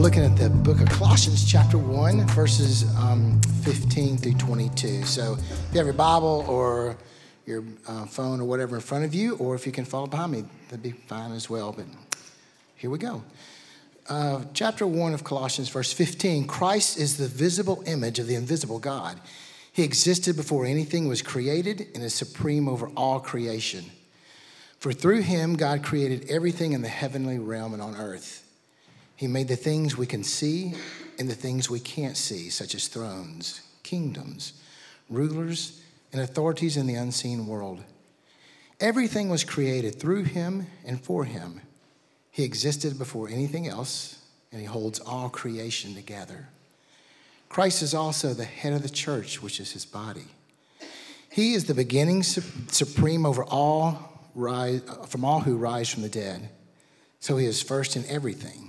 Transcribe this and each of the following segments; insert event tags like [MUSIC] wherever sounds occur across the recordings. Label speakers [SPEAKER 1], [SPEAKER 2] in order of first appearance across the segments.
[SPEAKER 1] We're looking at the book of Colossians, chapter 1, verses um, 15 through 22. So if you have your Bible or your uh, phone or whatever in front of you, or if you can follow behind me, that'd be fine as well. But here we go. Uh, chapter 1 of Colossians, verse 15 Christ is the visible image of the invisible God. He existed before anything was created and is supreme over all creation. For through him, God created everything in the heavenly realm and on earth. He made the things we can see and the things we can't see, such as thrones, kingdoms, rulers, and authorities in the unseen world. Everything was created through him and for him. He existed before anything else, and he holds all creation together. Christ is also the head of the church, which is his body. He is the beginning supreme over all, rise, from all who rise from the dead. So he is first in everything.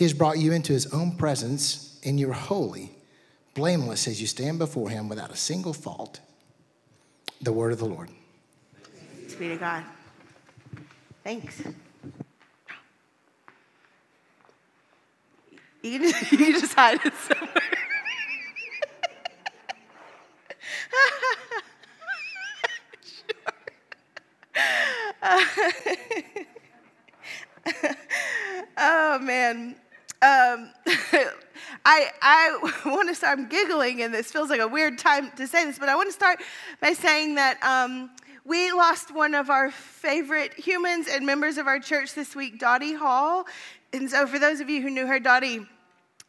[SPEAKER 1] he has brought you into his own presence, and you're holy, blameless as you stand before him without a single fault. The word of the Lord.
[SPEAKER 2] Thanks be to God. Thanks. You can just, [LAUGHS] you can just hide it somewhere. [LAUGHS] [LAUGHS] oh man. Um, [LAUGHS] I, I [LAUGHS] want to start, I'm giggling, and this feels like a weird time to say this, but I want to start by saying that um, we lost one of our favorite humans and members of our church this week, Dottie Hall. And so, for those of you who knew her, Dottie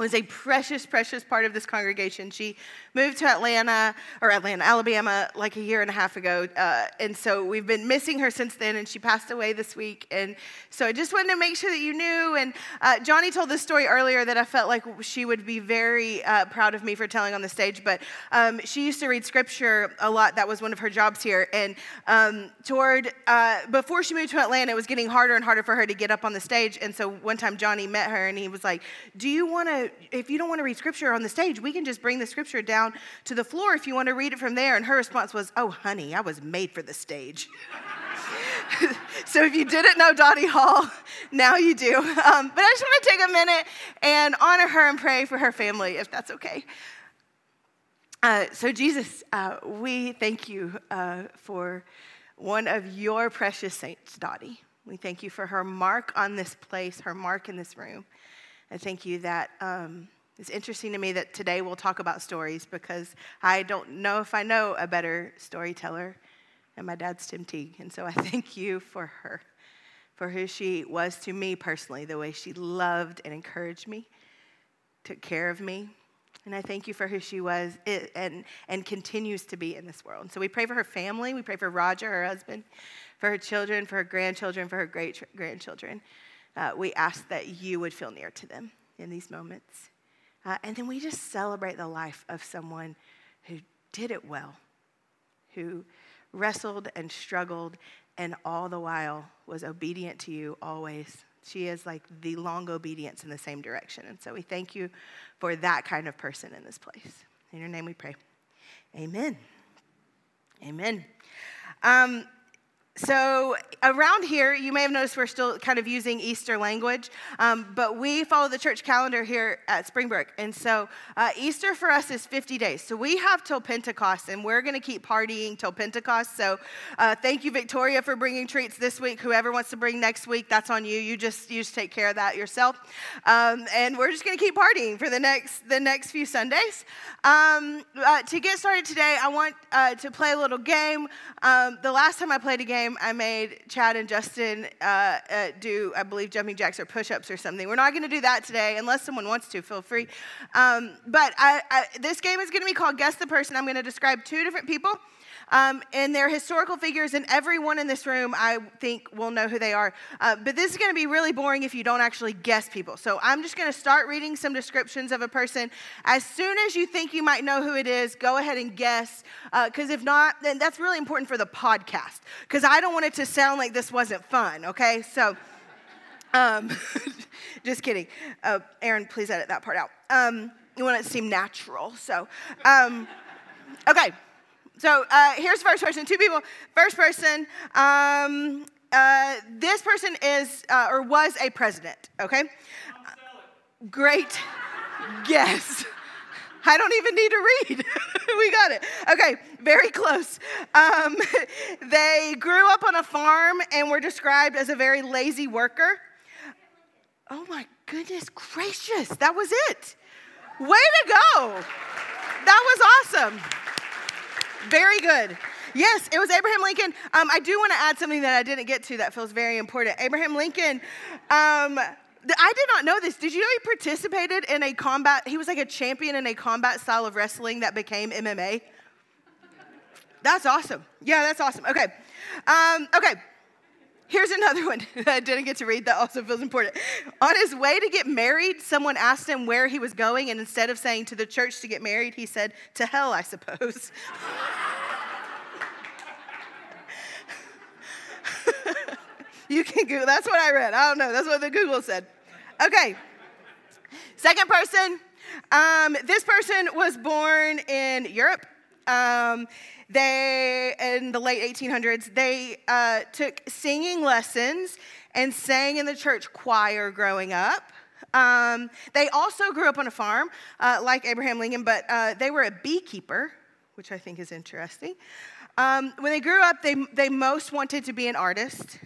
[SPEAKER 2] was a precious, precious part of this congregation. She moved to Atlanta, or Atlanta, Alabama, like a year and a half ago. Uh, and so we've been missing her since then, and she passed away this week. And so I just wanted to make sure that you knew. And uh, Johnny told this story earlier that I felt like she would be very uh, proud of me for telling on the stage. But um, she used to read scripture a lot. That was one of her jobs here. And um, toward, uh, before she moved to Atlanta, it was getting harder and harder for her to get up on the stage. And so one time Johnny met her, and he was like, Do you want to if you don't want to read scripture on the stage, we can just bring the scripture down to the floor if you want to read it from there. And her response was, Oh, honey, I was made for the stage. [LAUGHS] so if you didn't know Dottie Hall, now you do. Um, but I just want to take a minute and honor her and pray for her family, if that's okay. Uh, so, Jesus, uh, we thank you uh, for one of your precious saints, Dottie. We thank you for her mark on this place, her mark in this room. I thank you that um, it's interesting to me that today we'll talk about stories because I don't know if I know a better storyteller, and my dad's Tim Teague. And so I [LAUGHS] thank you for her, for who she was to me personally, the way she loved and encouraged me, took care of me. And I thank you for who she was and, and continues to be in this world. So we pray for her family. We pray for Roger, her husband, for her children, for her grandchildren, for her great grandchildren uh, we ask that you would feel near to them in these moments. Uh, and then we just celebrate the life of someone who did it well, who wrestled and struggled, and all the while was obedient to you always. She is like the long obedience in the same direction. And so we thank you for that kind of person in this place. In your name we pray. Amen. Amen. Um, so around here, you may have noticed we're still kind of using Easter language, um, but we follow the church calendar here at Springbrook, and so uh, Easter for us is 50 days. So we have till Pentecost, and we're going to keep partying till Pentecost. So uh, thank you, Victoria, for bringing treats this week. Whoever wants to bring next week, that's on you. You just you just take care of that yourself, um, and we're just going to keep partying for the next the next few Sundays. Um, uh, to get started today, I want uh, to play a little game. Um, the last time I played a game game, I made Chad and Justin uh, uh, do, I believe, jumping jacks or push ups or something. We're not going to do that today unless someone wants to, feel free. Um, but I, I, this game is going to be called Guess the Person. I'm going to describe two different people. Um, and they're historical figures, and everyone in this room, I think, will know who they are. Uh, but this is going to be really boring if you don't actually guess people. So I'm just going to start reading some descriptions of a person. As soon as you think you might know who it is, go ahead and guess. Because uh, if not, then that's really important for the podcast. Because I don't want it to sound like this wasn't fun, okay? So. Um, [LAUGHS] just kidding. Uh, Aaron, please edit that part out. Um, you want it to seem natural. So, um, okay. So uh, here's first person, two people. First person, um, uh, this person is uh, or was a president, okay? Great guess. I don't even need to read. [LAUGHS] we got it. Okay, very close. Um, [LAUGHS] they grew up on a farm and were described as a very lazy worker. Oh my goodness gracious, that was it. Way to go. That was awesome. Very good. Yes, it was Abraham Lincoln. Um, I do want to add something that I didn't get to that feels very important. Abraham Lincoln, um, I did not know this. Did you know he participated in a combat? He was like a champion in a combat style of wrestling that became MMA. That's awesome. Yeah, that's awesome. Okay. Um, okay. Here's another [LAUGHS] one that [LAUGHS] I didn't get to read that also feels important. On his way to get married, someone asked him where he was going, and instead of saying to the church to get married, he said, To hell, I suppose. [LAUGHS] you can Google, that's what I read. I don't know, that's what the Google said. Okay. Second person, um, this person was born in Europe. Um, they, in the late 1800s, they uh, took singing lessons and sang in the church choir growing up. Um, they also grew up on a farm, uh, like Abraham Lincoln, but uh, they were a beekeeper, which I think is interesting. Um, when they grew up, they, they most wanted to be an artist.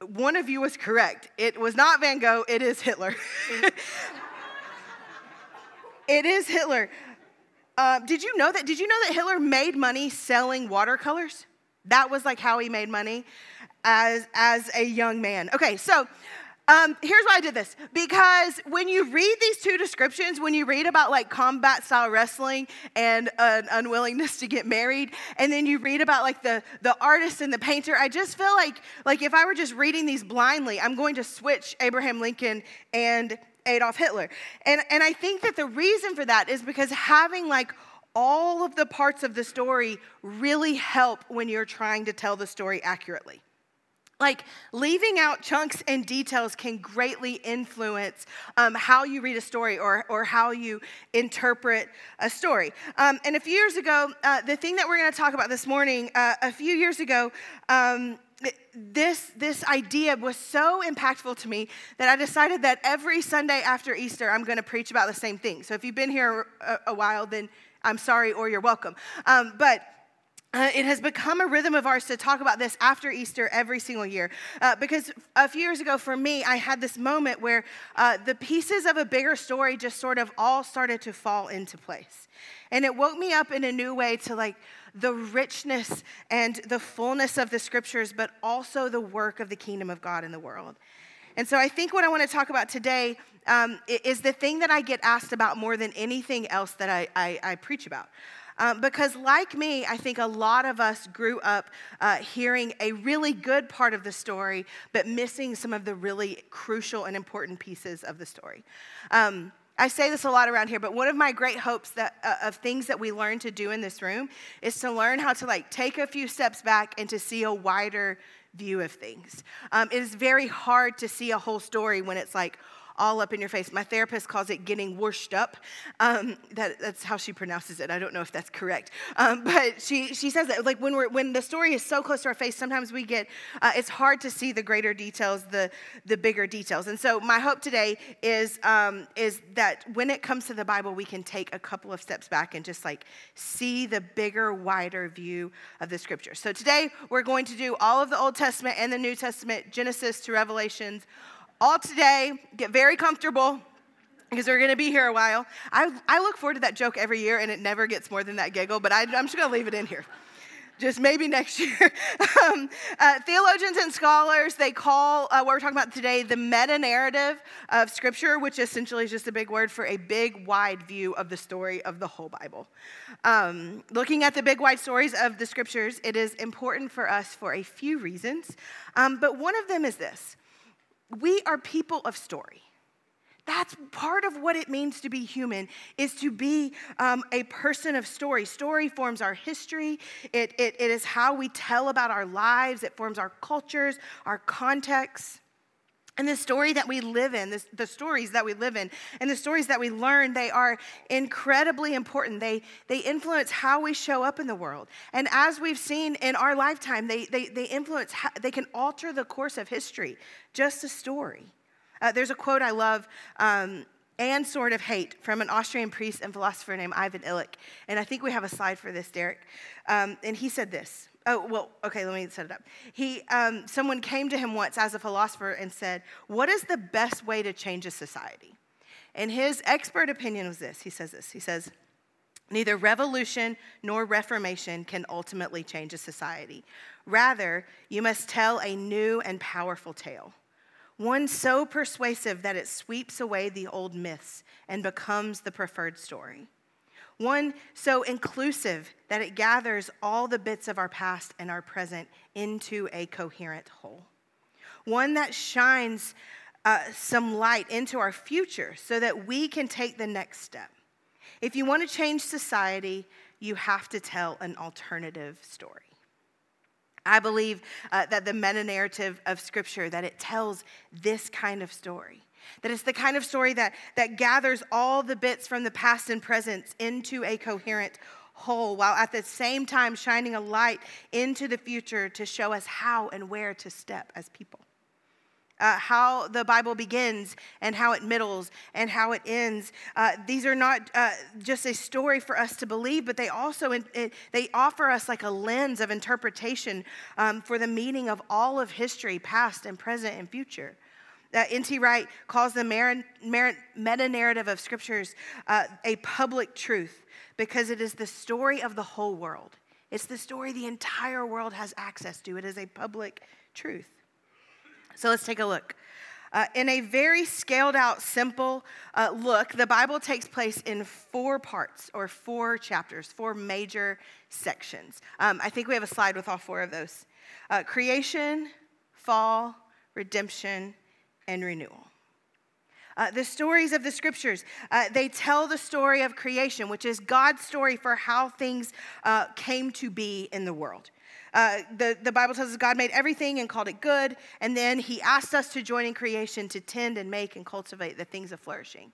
[SPEAKER 2] One of you was correct. It was not Van Gogh, it is Hitler. [LAUGHS] it is Hitler. Uh, did you know that? Did you know that Hitler made money selling watercolors? That was like how he made money as, as a young man. Okay, so um, here's why I did this. Because when you read these two descriptions, when you read about like combat style wrestling and an unwillingness to get married, and then you read about like the, the artist and the painter, I just feel like like if I were just reading these blindly, I'm going to switch Abraham Lincoln and Adolf Hitler. And, and I think that the reason for that is because having like all of the parts of the story really help when you're trying to tell the story accurately. Like leaving out chunks and details can greatly influence um, how you read a story or, or how you interpret a story. Um, and a few years ago, uh, the thing that we're going to talk about this morning, uh, a few years ago, um, this, this idea was so impactful to me that I decided that every Sunday after Easter, I'm going to preach about the same thing. So if you've been here a, a while, then I'm sorry or you're welcome. Um, but uh, it has become a rhythm of ours to talk about this after Easter every single year. Uh, because a few years ago, for me, I had this moment where uh, the pieces of a bigger story just sort of all started to fall into place. And it woke me up in a new way to like the richness and the fullness of the scriptures, but also the work of the kingdom of God in the world. And so I think what I want to talk about today um, is the thing that I get asked about more than anything else that I, I, I preach about. Um, because, like me, I think a lot of us grew up uh, hearing a really good part of the story, but missing some of the really crucial and important pieces of the story. Um, I say this a lot around here, but one of my great hopes that, uh, of things that we learn to do in this room is to learn how to like take a few steps back and to see a wider view of things. Um, it is very hard to see a whole story when it's like all up in your face. My therapist calls it getting washed up. Um, that, that's how she pronounces it. I don't know if that's correct, um, but she she says that like when we're when the story is so close to our face, sometimes we get uh, it's hard to see the greater details, the the bigger details. And so my hope today is um, is that when it comes to the Bible, we can take a couple of steps back and just like see the bigger, wider view of the Scripture. So today we're going to do all of the Old Testament and the New Testament, Genesis to Revelations, all today. Get very comfortable because we're going to be here a while. I, I look forward to that joke every year, and it never gets more than that giggle, but I, I'm just going to leave it in here just maybe next [LAUGHS] year. um, uh, theologians and scholars, they call uh, what we're talking about today the meta narrative of Scripture, which essentially is just a big word for a big, wide view of the story of the whole Bible. Um, looking at the big, wide stories of the Scriptures, it is important for us for a few reasons, um, but one of them is this we are people of story. That's part of what it means to be human, is to be um, a person of story. Story forms our history, it, it, it is how we tell about our lives, it forms our cultures, our contexts. And the story that we live in, the stories that we live in, and the stories that we learn, they are incredibly important. They, they influence how we show up in the world. And as we've seen in our lifetime, they, they, they influence, how, they can alter the course of history, just a story. Uh, there's a quote I love um, and sort of hate from an Austrian priest and philosopher named Ivan Illich. And I think we have a slide for this, Derek. Um, and he said this. Oh, well, okay, let me set it up. He, um, someone came to him once as a philosopher and said, What is the best way to change a society? And his expert opinion was this. He says this. He says, Neither revolution nor reformation can ultimately change a society. Rather, you must tell a new and powerful tale one so persuasive that it sweeps away the old myths and becomes the preferred story. One so inclusive that it gathers all the bits of our past and our present into a coherent whole. One that shines uh, some light into our future so that we can take the next step. If you want to change society, you have to tell an alternative story. I believe uh, that the meta narrative of Scripture, that it tells this kind of story. That it's the kind of story that, that gathers all the bits from the past and present into a coherent whole, while at the same time shining a light into the future to show us how and where to step as people uh, how the Bible begins and how it middles and how it ends. Uh, these are not uh, just a story for us to believe, but they also it, they offer us like a lens of interpretation um, for the meaning of all of history, past and present and future. Uh, N.T. Wright calls the meta narrative of scriptures uh, a public truth because it is the story of the whole world. It's the story the entire world has access to. It is a public truth. So let's take a look. Uh, in a very scaled out, simple uh, look, the Bible takes place in four parts or four chapters, four major sections. Um, I think we have a slide with all four of those uh, creation, fall, redemption, and renewal. Uh, the stories of the scriptures, uh, they tell the story of creation, which is God's story for how things uh, came to be in the world. Uh, the, the Bible tells us God made everything and called it good, and then He asked us to join in creation to tend and make and cultivate the things of flourishing.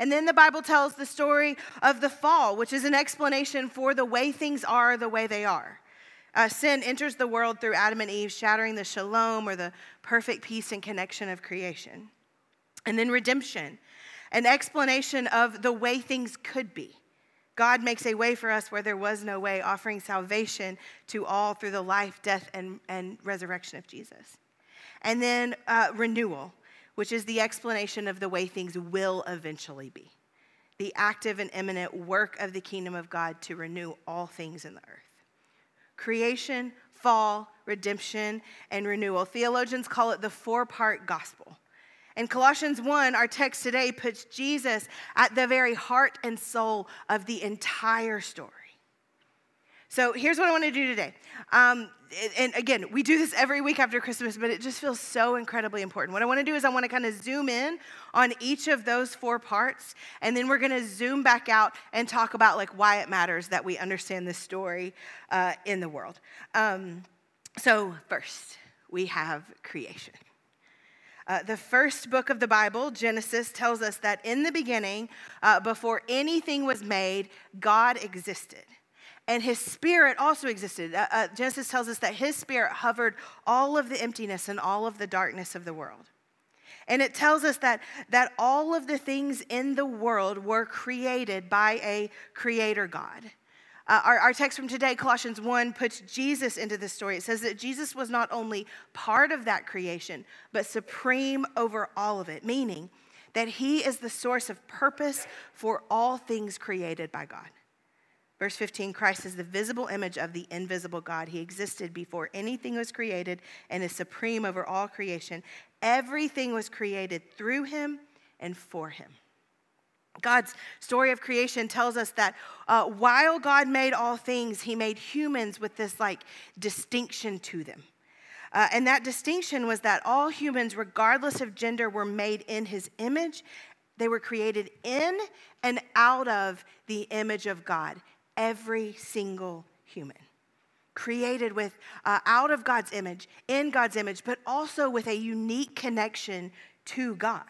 [SPEAKER 2] And then the Bible tells the story of the fall, which is an explanation for the way things are the way they are. Uh, sin enters the world through Adam and Eve, shattering the shalom or the perfect peace and connection of creation. And then redemption, an explanation of the way things could be. God makes a way for us where there was no way, offering salvation to all through the life, death, and, and resurrection of Jesus. And then uh, renewal, which is the explanation of the way things will eventually be the active and imminent work of the kingdom of God to renew all things in the earth. Creation, fall, redemption, and renewal. Theologians call it the four part gospel. In Colossians 1, our text today puts Jesus at the very heart and soul of the entire story. So here's what I want to do today. Um, and again, we do this every week after Christmas, but it just feels so incredibly important. What I want to do is I want to kind of zoom in on each of those four parts, and then we're going to zoom back out and talk about like why it matters that we understand this story uh, in the world. Um, so first, we have creation. Uh, the first book of the Bible, Genesis, tells us that in the beginning, uh, before anything was made, God existed. And his spirit also existed. Uh, uh, Genesis tells us that his spirit hovered all of the emptiness and all of the darkness of the world. And it tells us that, that all of the things in the world were created by a creator God. Uh, our, our text from today, Colossians 1, puts Jesus into this story. It says that Jesus was not only part of that creation, but supreme over all of it, meaning that he is the source of purpose for all things created by God. Verse 15 Christ is the visible image of the invisible God. He existed before anything was created and is supreme over all creation. Everything was created through him and for him. God's story of creation tells us that uh, while God made all things, he made humans with this like distinction to them. Uh, and that distinction was that all humans, regardless of gender, were made in his image. They were created in and out of the image of God, every single human. Created with uh, out of God's image, in God's image, but also with a unique connection to God.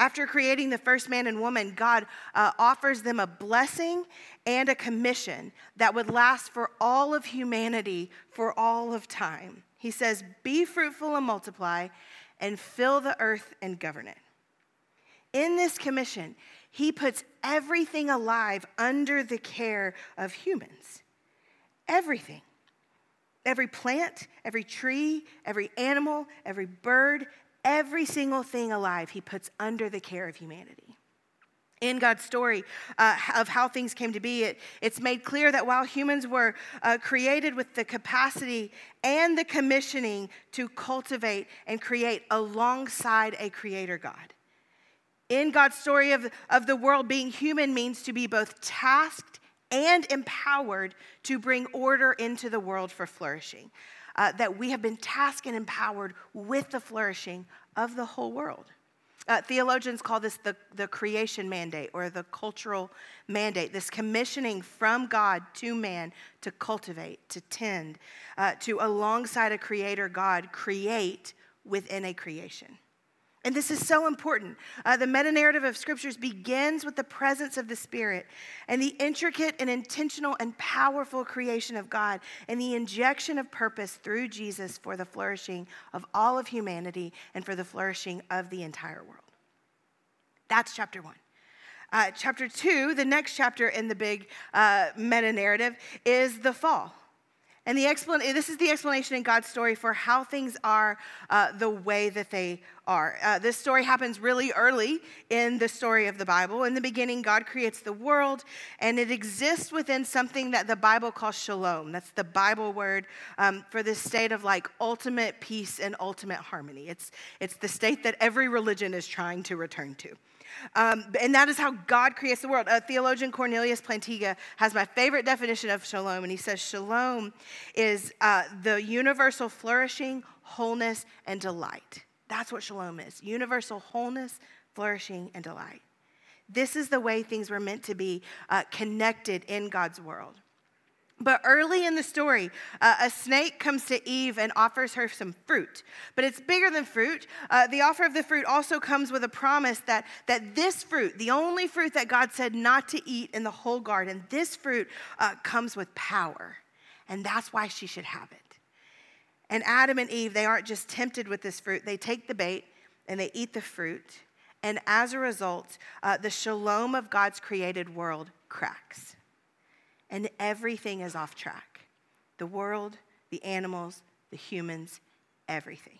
[SPEAKER 2] After creating the first man and woman, God uh, offers them a blessing and a commission that would last for all of humanity for all of time. He says, Be fruitful and multiply, and fill the earth and govern it. In this commission, he puts everything alive under the care of humans. Everything. Every plant, every tree, every animal, every bird, Every single thing alive, he puts under the care of humanity. In God's story uh, of how things came to be, it, it's made clear that while humans were uh, created with the capacity and the commissioning to cultivate and create alongside a creator God. In God's story of, of the world, being human means to be both tasked and empowered to bring order into the world for flourishing uh, that we have been tasked and empowered with the flourishing of the whole world. Uh, theologians call this the, the creation mandate or the cultural mandate, this commissioning from God to man to cultivate, to tend, uh, to alongside a creator God, create within a creation. And this is so important. Uh, the meta narrative of scriptures begins with the presence of the Spirit and the intricate and intentional and powerful creation of God and the injection of purpose through Jesus for the flourishing of all of humanity and for the flourishing of the entire world. That's chapter one. Uh, chapter two, the next chapter in the big uh, meta narrative, is the fall. And the explanation, this is the explanation in God's story for how things are uh, the way that they are. Uh, this story happens really early in the story of the Bible. In the beginning, God creates the world, and it exists within something that the Bible calls shalom. That's the Bible word um, for this state of like ultimate peace and ultimate harmony. It's, it's the state that every religion is trying to return to. Um, and that is how God creates the world. A theologian, Cornelius Plantinga, has my favorite definition of shalom, and he says shalom is uh, the universal flourishing, wholeness, and delight. That's what shalom is universal wholeness, flourishing, and delight. This is the way things were meant to be uh, connected in God's world. But early in the story, uh, a snake comes to Eve and offers her some fruit. But it's bigger than fruit. Uh, the offer of the fruit also comes with a promise that, that this fruit, the only fruit that God said not to eat in the whole garden, this fruit uh, comes with power. And that's why she should have it. And Adam and Eve, they aren't just tempted with this fruit, they take the bait and they eat the fruit. And as a result, uh, the shalom of God's created world cracks and everything is off track the world, the animals, the humans, everything.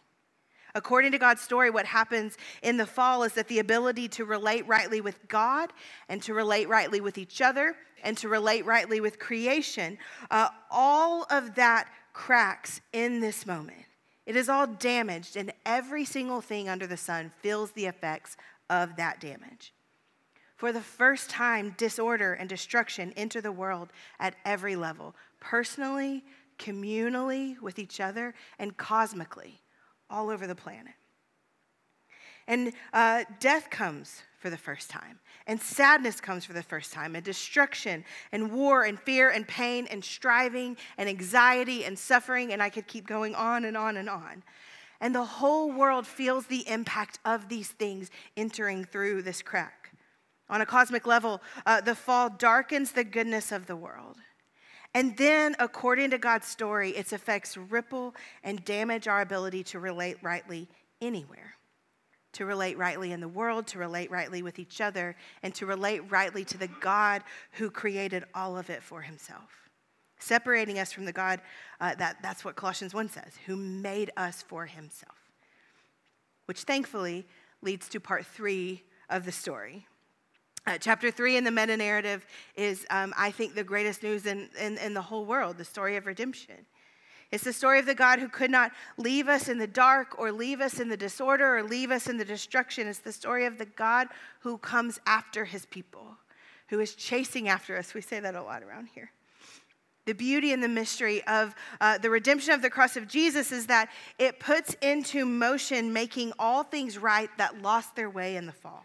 [SPEAKER 2] According to God's story, what happens in the fall is that the ability to relate rightly with God and to relate rightly with each other and to relate rightly with creation, uh, all of that cracks in this moment. It is all damaged, and every single thing under the sun feels the effects of that damage. For the first time, disorder and destruction enter the world at every level personally, communally, with each other, and cosmically, all over the planet. And uh, death comes for the first time, and sadness comes for the first time, and destruction, and war, and fear, and pain, and striving, and anxiety, and suffering, and I could keep going on and on and on. And the whole world feels the impact of these things entering through this crack. On a cosmic level, uh, the fall darkens the goodness of the world. And then, according to God's story, its effects ripple and damage our ability to relate rightly anywhere. To relate rightly in the world, to relate rightly with each other, and to relate rightly to the God who created all of it for himself. Separating us from the God, uh, that, that's what Colossians 1 says, who made us for himself. Which thankfully leads to part three of the story. Uh, chapter three in the meta narrative is, um, I think, the greatest news in, in, in the whole world the story of redemption. It's the story of the God who could not leave us in the dark or leave us in the disorder or leave us in the destruction. It's the story of the God who comes after his people, who is chasing after us. We say that a lot around here. The beauty and the mystery of uh, the redemption of the cross of Jesus is that it puts into motion making all things right that lost their way in the fall.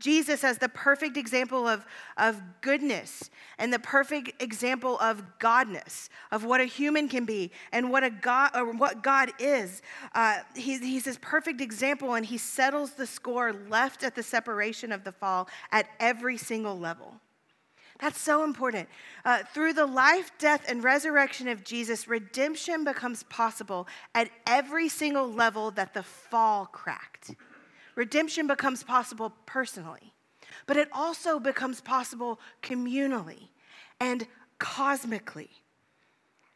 [SPEAKER 2] Jesus as the perfect example of, of goodness and the perfect example of godness, of what a human can be and what, a God, or what God is. Uh, he's, he's this perfect example, and he settles the score left at the separation of the fall at every single level. That's so important. Uh, through the life, death, and resurrection of Jesus, redemption becomes possible at every single level that the fall cracked. Redemption becomes possible personally, but it also becomes possible communally and cosmically.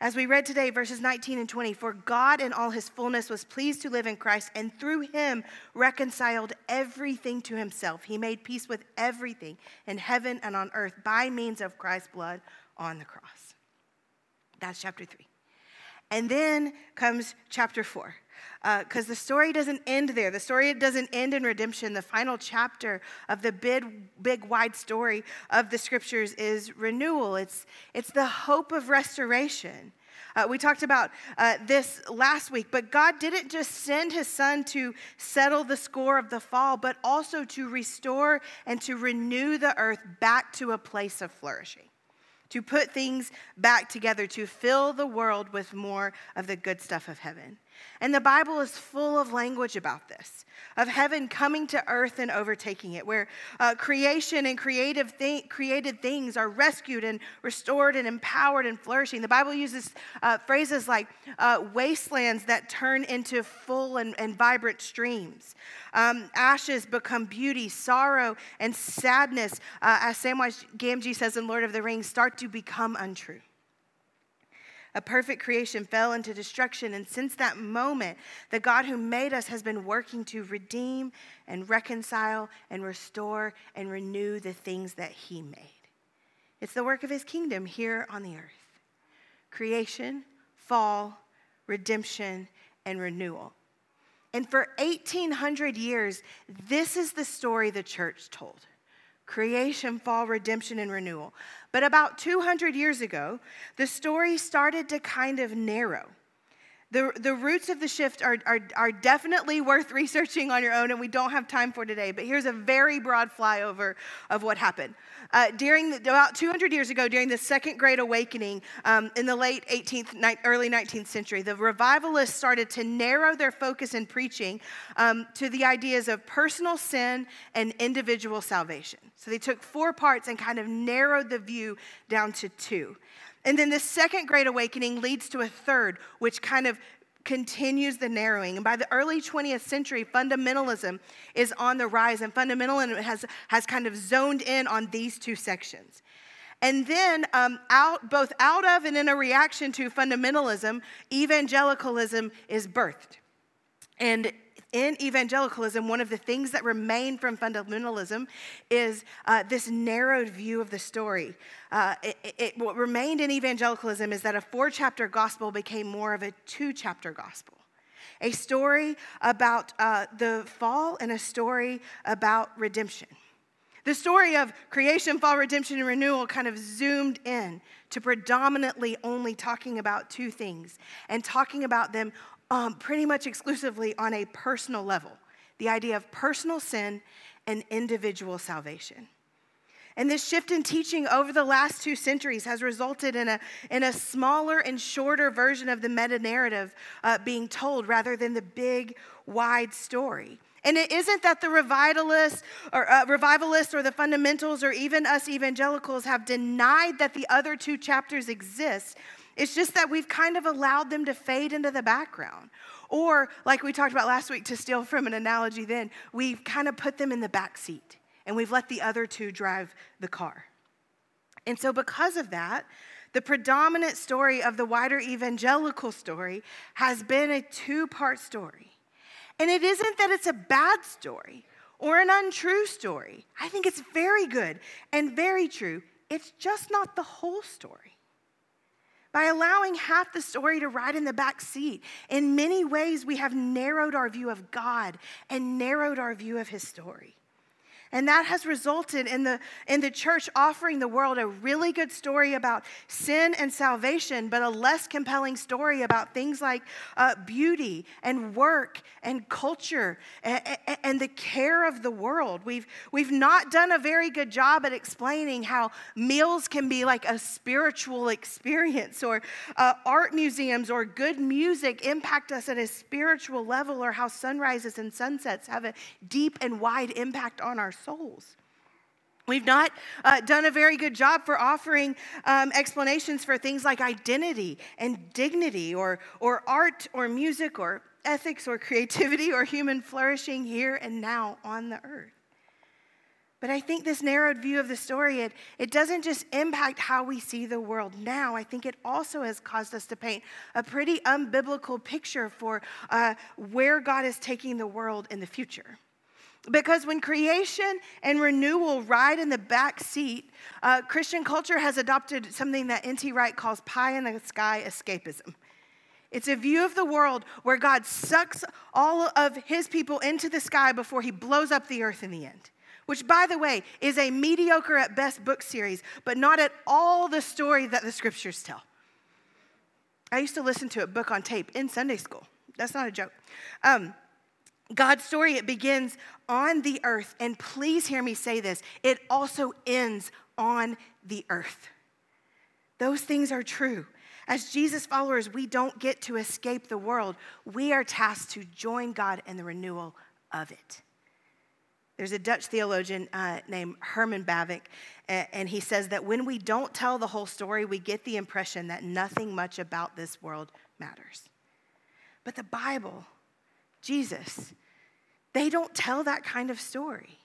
[SPEAKER 2] As we read today, verses 19 and 20, for God in all his fullness was pleased to live in Christ, and through him reconciled everything to himself. He made peace with everything in heaven and on earth by means of Christ's blood on the cross. That's chapter 3. And then comes chapter 4 because uh, the story doesn't end there. The story doesn't end in redemption. The final chapter of the big, big, wide story of the scriptures is renewal. It's, it's the hope of restoration. Uh, we talked about uh, this last week, but God didn't just send his son to settle the score of the fall, but also to restore and to renew the earth back to a place of flourishing to put things back together, to fill the world with more of the good stuff of heaven. And the Bible is full of language about this, of heaven coming to earth and overtaking it, where uh, creation and creative created things are rescued and restored and empowered and flourishing. The Bible uses uh, phrases like uh, wastelands that turn into full and, and vibrant streams. Um, ashes become beauty, sorrow and sadness, uh, as Samwise Gamgee says in Lord of the Rings, start to become untrue. A perfect creation fell into destruction. And since that moment, the God who made us has been working to redeem and reconcile and restore and renew the things that he made. It's the work of his kingdom here on the earth creation, fall, redemption, and renewal. And for 1800 years, this is the story the church told creation, fall, redemption, and renewal. But about 200 years ago, the story started to kind of narrow. The, the roots of the shift are, are, are definitely worth [LAUGHS] researching on your own, and we don't have time for today. But here's a very broad flyover of what happened. Uh, during the, about 200 years ago, during the Second Great Awakening um, in the late 18th, ni- early 19th century, the revivalists started to narrow their focus in preaching um, to the ideas of personal sin and individual salvation. So they took four parts and kind of narrowed the view down to two. And then the second great awakening leads to a third, which kind of continues the narrowing. And by the early 20th century, fundamentalism is on the rise, and fundamentalism has, has kind of zoned in on these two sections. And then, um, out, both out of and in a reaction to fundamentalism, evangelicalism is birthed. And in evangelicalism, one of the things that remain from fundamentalism is uh, this narrowed view of the story. Uh, it, it, what remained in evangelicalism is that a four chapter gospel became more of a two chapter gospel. A story about uh, the fall and a story about redemption. The story of creation, fall, redemption, and renewal kind of zoomed in to predominantly only talking about two things and talking about them um, pretty much exclusively on a personal level the idea of personal sin and individual salvation. And this shift in teaching over the last two centuries has resulted in a, in a smaller and shorter version of the meta narrative uh, being told rather than the big, wide story. And it isn't that the revivalists or, uh, revivalists or the fundamentals or even us evangelicals have denied that the other two chapters exist. It's just that we've kind of allowed them to fade into the background. Or, like we talked about last week, to steal from an analogy, then we've kind of put them in the back seat and we've let the other two drive the car. And so, because of that, the predominant story of the wider evangelical story has been a two part story. And it isn't that it's a bad story or an untrue story. I think it's very good and very true. It's just not the whole story. By allowing half the story to ride in the back seat, in many ways, we have narrowed our view of God and narrowed our view of his story. And that has resulted in the, in the church offering the world a really good story about sin and salvation, but a less compelling story about things like uh, beauty and work and culture and, and, the care of the world. We've, we've not done a very good job at explaining how meals can be like a spiritual experience, or uh, art museums or good music impact us at a spiritual level, or how sunrises and sunsets have a deep and wide impact on our souls. We've not uh, done a very good job for offering um, explanations for things like identity and dignity, or, or art, or music, or ethics, or creativity, or human flourishing here and now on the earth. But I think this narrowed view of the story, it, it doesn't just impact how we see the world now. I think it also has caused us to paint a pretty unbiblical picture for uh, where God is taking the world in the future. Because when creation and renewal ride in the back seat, uh, Christian culture has adopted something that N.T. Wright calls pie in the sky escapism. It's a view of the world where God sucks all of his people into the sky before he blows up the earth in the end. Which, by the way, is a mediocre at best book series, but not at all the story that the scriptures tell. I used to listen to a book on tape in Sunday school. That's not a joke. Um, God's story, it begins on the earth. And please hear me say this it also ends on the earth. Those things are true. As Jesus followers, we don't get to escape the world. We are tasked to join God in the renewal of it. There's a Dutch theologian uh, named Herman Bavinck, and he says that when we don't tell the whole story, we get the impression that nothing much about this world matters. But the Bible, Jesus, they don't tell that kind of story.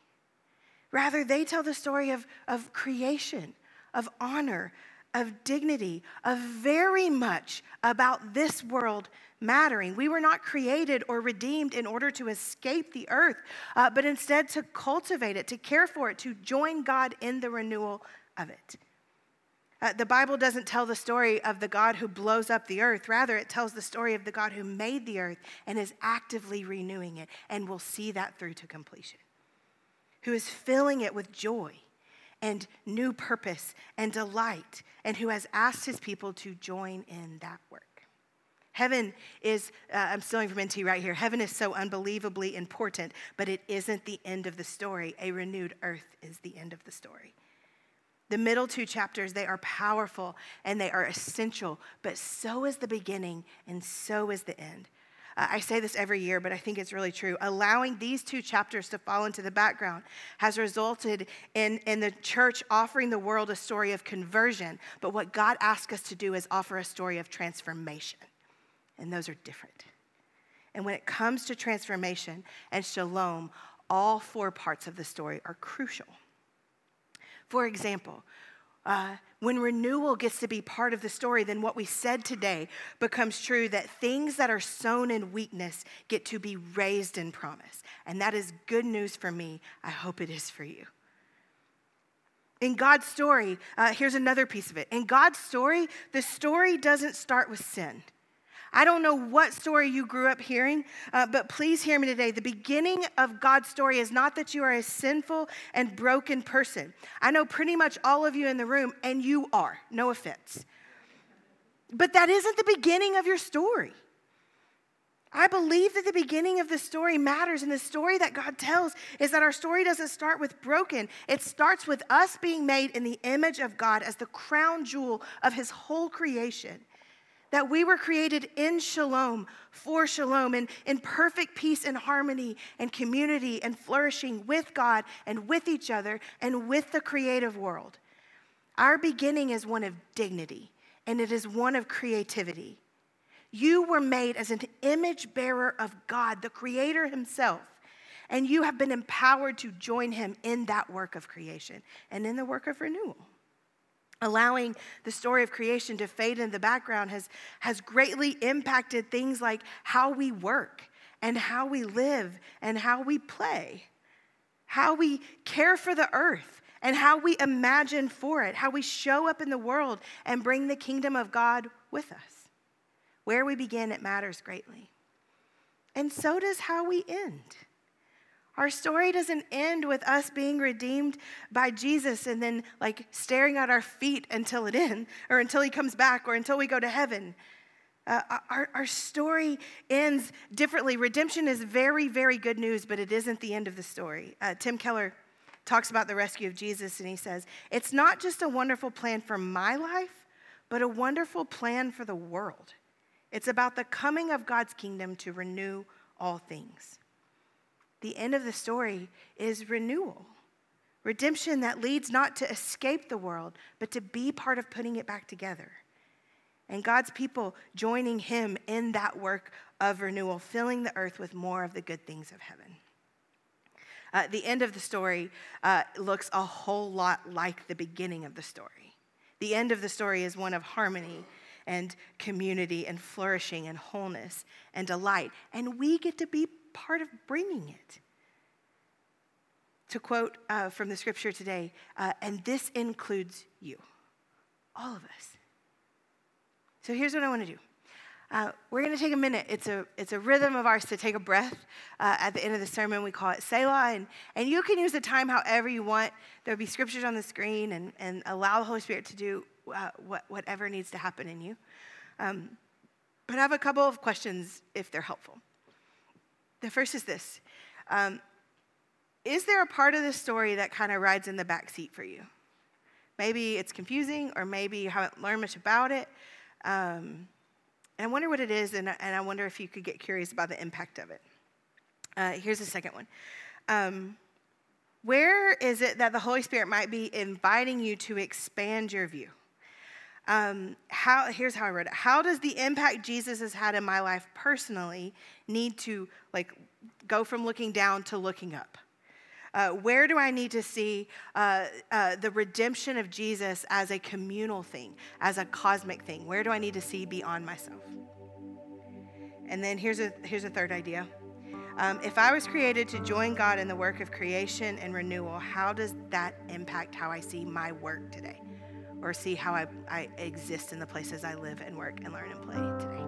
[SPEAKER 2] Rather, they tell the story of, of creation, of honor, of dignity, of very much about this world mattering. We were not created or redeemed in order to escape the earth, uh, but instead to cultivate it, to care for it, to join God in the renewal of it. Uh, the Bible doesn't tell the story of the God who blows up the earth. Rather, it tells the story of the God who made the earth and is actively renewing it and will see that through to completion, who is filling it with joy and new purpose and delight, and who has asked his people to join in that work. Heaven is, uh, I'm stealing from NT Wright here. Heaven is so unbelievably important, but it isn't the end of the story. A renewed earth is the end of the story. The middle two chapters, they are powerful and they are essential, but so is the beginning and so is the end. I say this every year, but I think it's really true. Allowing these two chapters to fall into the background has resulted in, in the church offering the world a story of conversion, but what God asks us to do is offer a story of transformation, and those are different. And when it comes to transformation and shalom, all four parts of the story are crucial. For example, uh, when renewal gets to be part of the story, then what we said today becomes true that things that are sown in weakness get to be raised in promise. And that is good news for me. I hope it is for you. In God's story, uh, here's another piece of it. In God's story, the story doesn't start with sin. I don't know what story you grew up hearing, uh, but please hear me today. The beginning of God's story is not that you are a sinful and broken person. I know pretty much all of you in the room, and you are, no offense. But that isn't the beginning of your story. I believe that the beginning of the story matters, and the story that God tells is that our story doesn't start with broken. It starts with us being made in the image of God as the crown jewel of His whole creation. That we were created in shalom, for shalom, and in perfect peace and harmony and community and flourishing with God and with each other and with the creative world. Our beginning is one of dignity and it is one of creativity. You were made as an image bearer of God, the Creator Himself, and you have been empowered to join Him in that work of creation and in the work of renewal. Allowing the story of creation to fade in the background has, has greatly impacted things like how we work and how we live and how we play, how we care for the earth and how we imagine for it, how we show up in the world and bring the kingdom of God with us. Where we begin, it matters greatly. And so does how we end. Our story doesn't end with us being redeemed by Jesus and then like staring at our feet until it ends, or until he comes back, or until we go to heaven. Uh, our, our story ends differently. Redemption is very, very good news, but it isn't the end of the story. Uh, Tim Keller talks about the rescue of Jesus, and he says, It's not just a wonderful plan for my life, but a wonderful plan for the world. It's about the coming of God's kingdom to renew all things. The end of the story is renewal. Redemption that leads not to escape the world, but to be part of putting it back together. And God's people joining Him in that work of renewal, filling the earth with more of the good things of heaven. Uh, the end of the story uh, looks a whole lot like the beginning of the story. The end of the story is one of harmony and community and flourishing and wholeness and delight. And we get to be part of bringing it. To quote uh, from the scripture today, uh, and this includes you, all of us. So here's what I want to do. Uh, we're going to take a minute. It's a, it's a rhythm of ours to take a breath uh, at the end of the sermon. We call it Selah. And, and you can use the time however you want. There'll be scriptures on the screen and, and allow the Holy Spirit to do uh, what, whatever needs to happen in you. Um, but I have a couple of questions if they're helpful. The first is this um, Is there a part of the story that kind of rides in the back seat for you? Maybe it's confusing, or maybe you haven't learned much about it. Um, and I wonder what it is, and, and, I wonder if you could get curious about the impact of it. Uh, here's the second one. Um, where is it that the Holy Spirit might be inviting you to expand your view? Um, how, here's how I wrote it. How does the impact Jesus has had in my life personally need to like go from looking down to looking up? Uh, where do I need to see uh, uh, the redemption of Jesus as a communal thing, as a cosmic thing? Where do I need to see beyond myself? And then here's a, here's a third idea. Um, if I was created to join God in the work of creation and renewal, how does that impact how I see my work today? Or see how I, I exist in the places I live and work and learn and play today.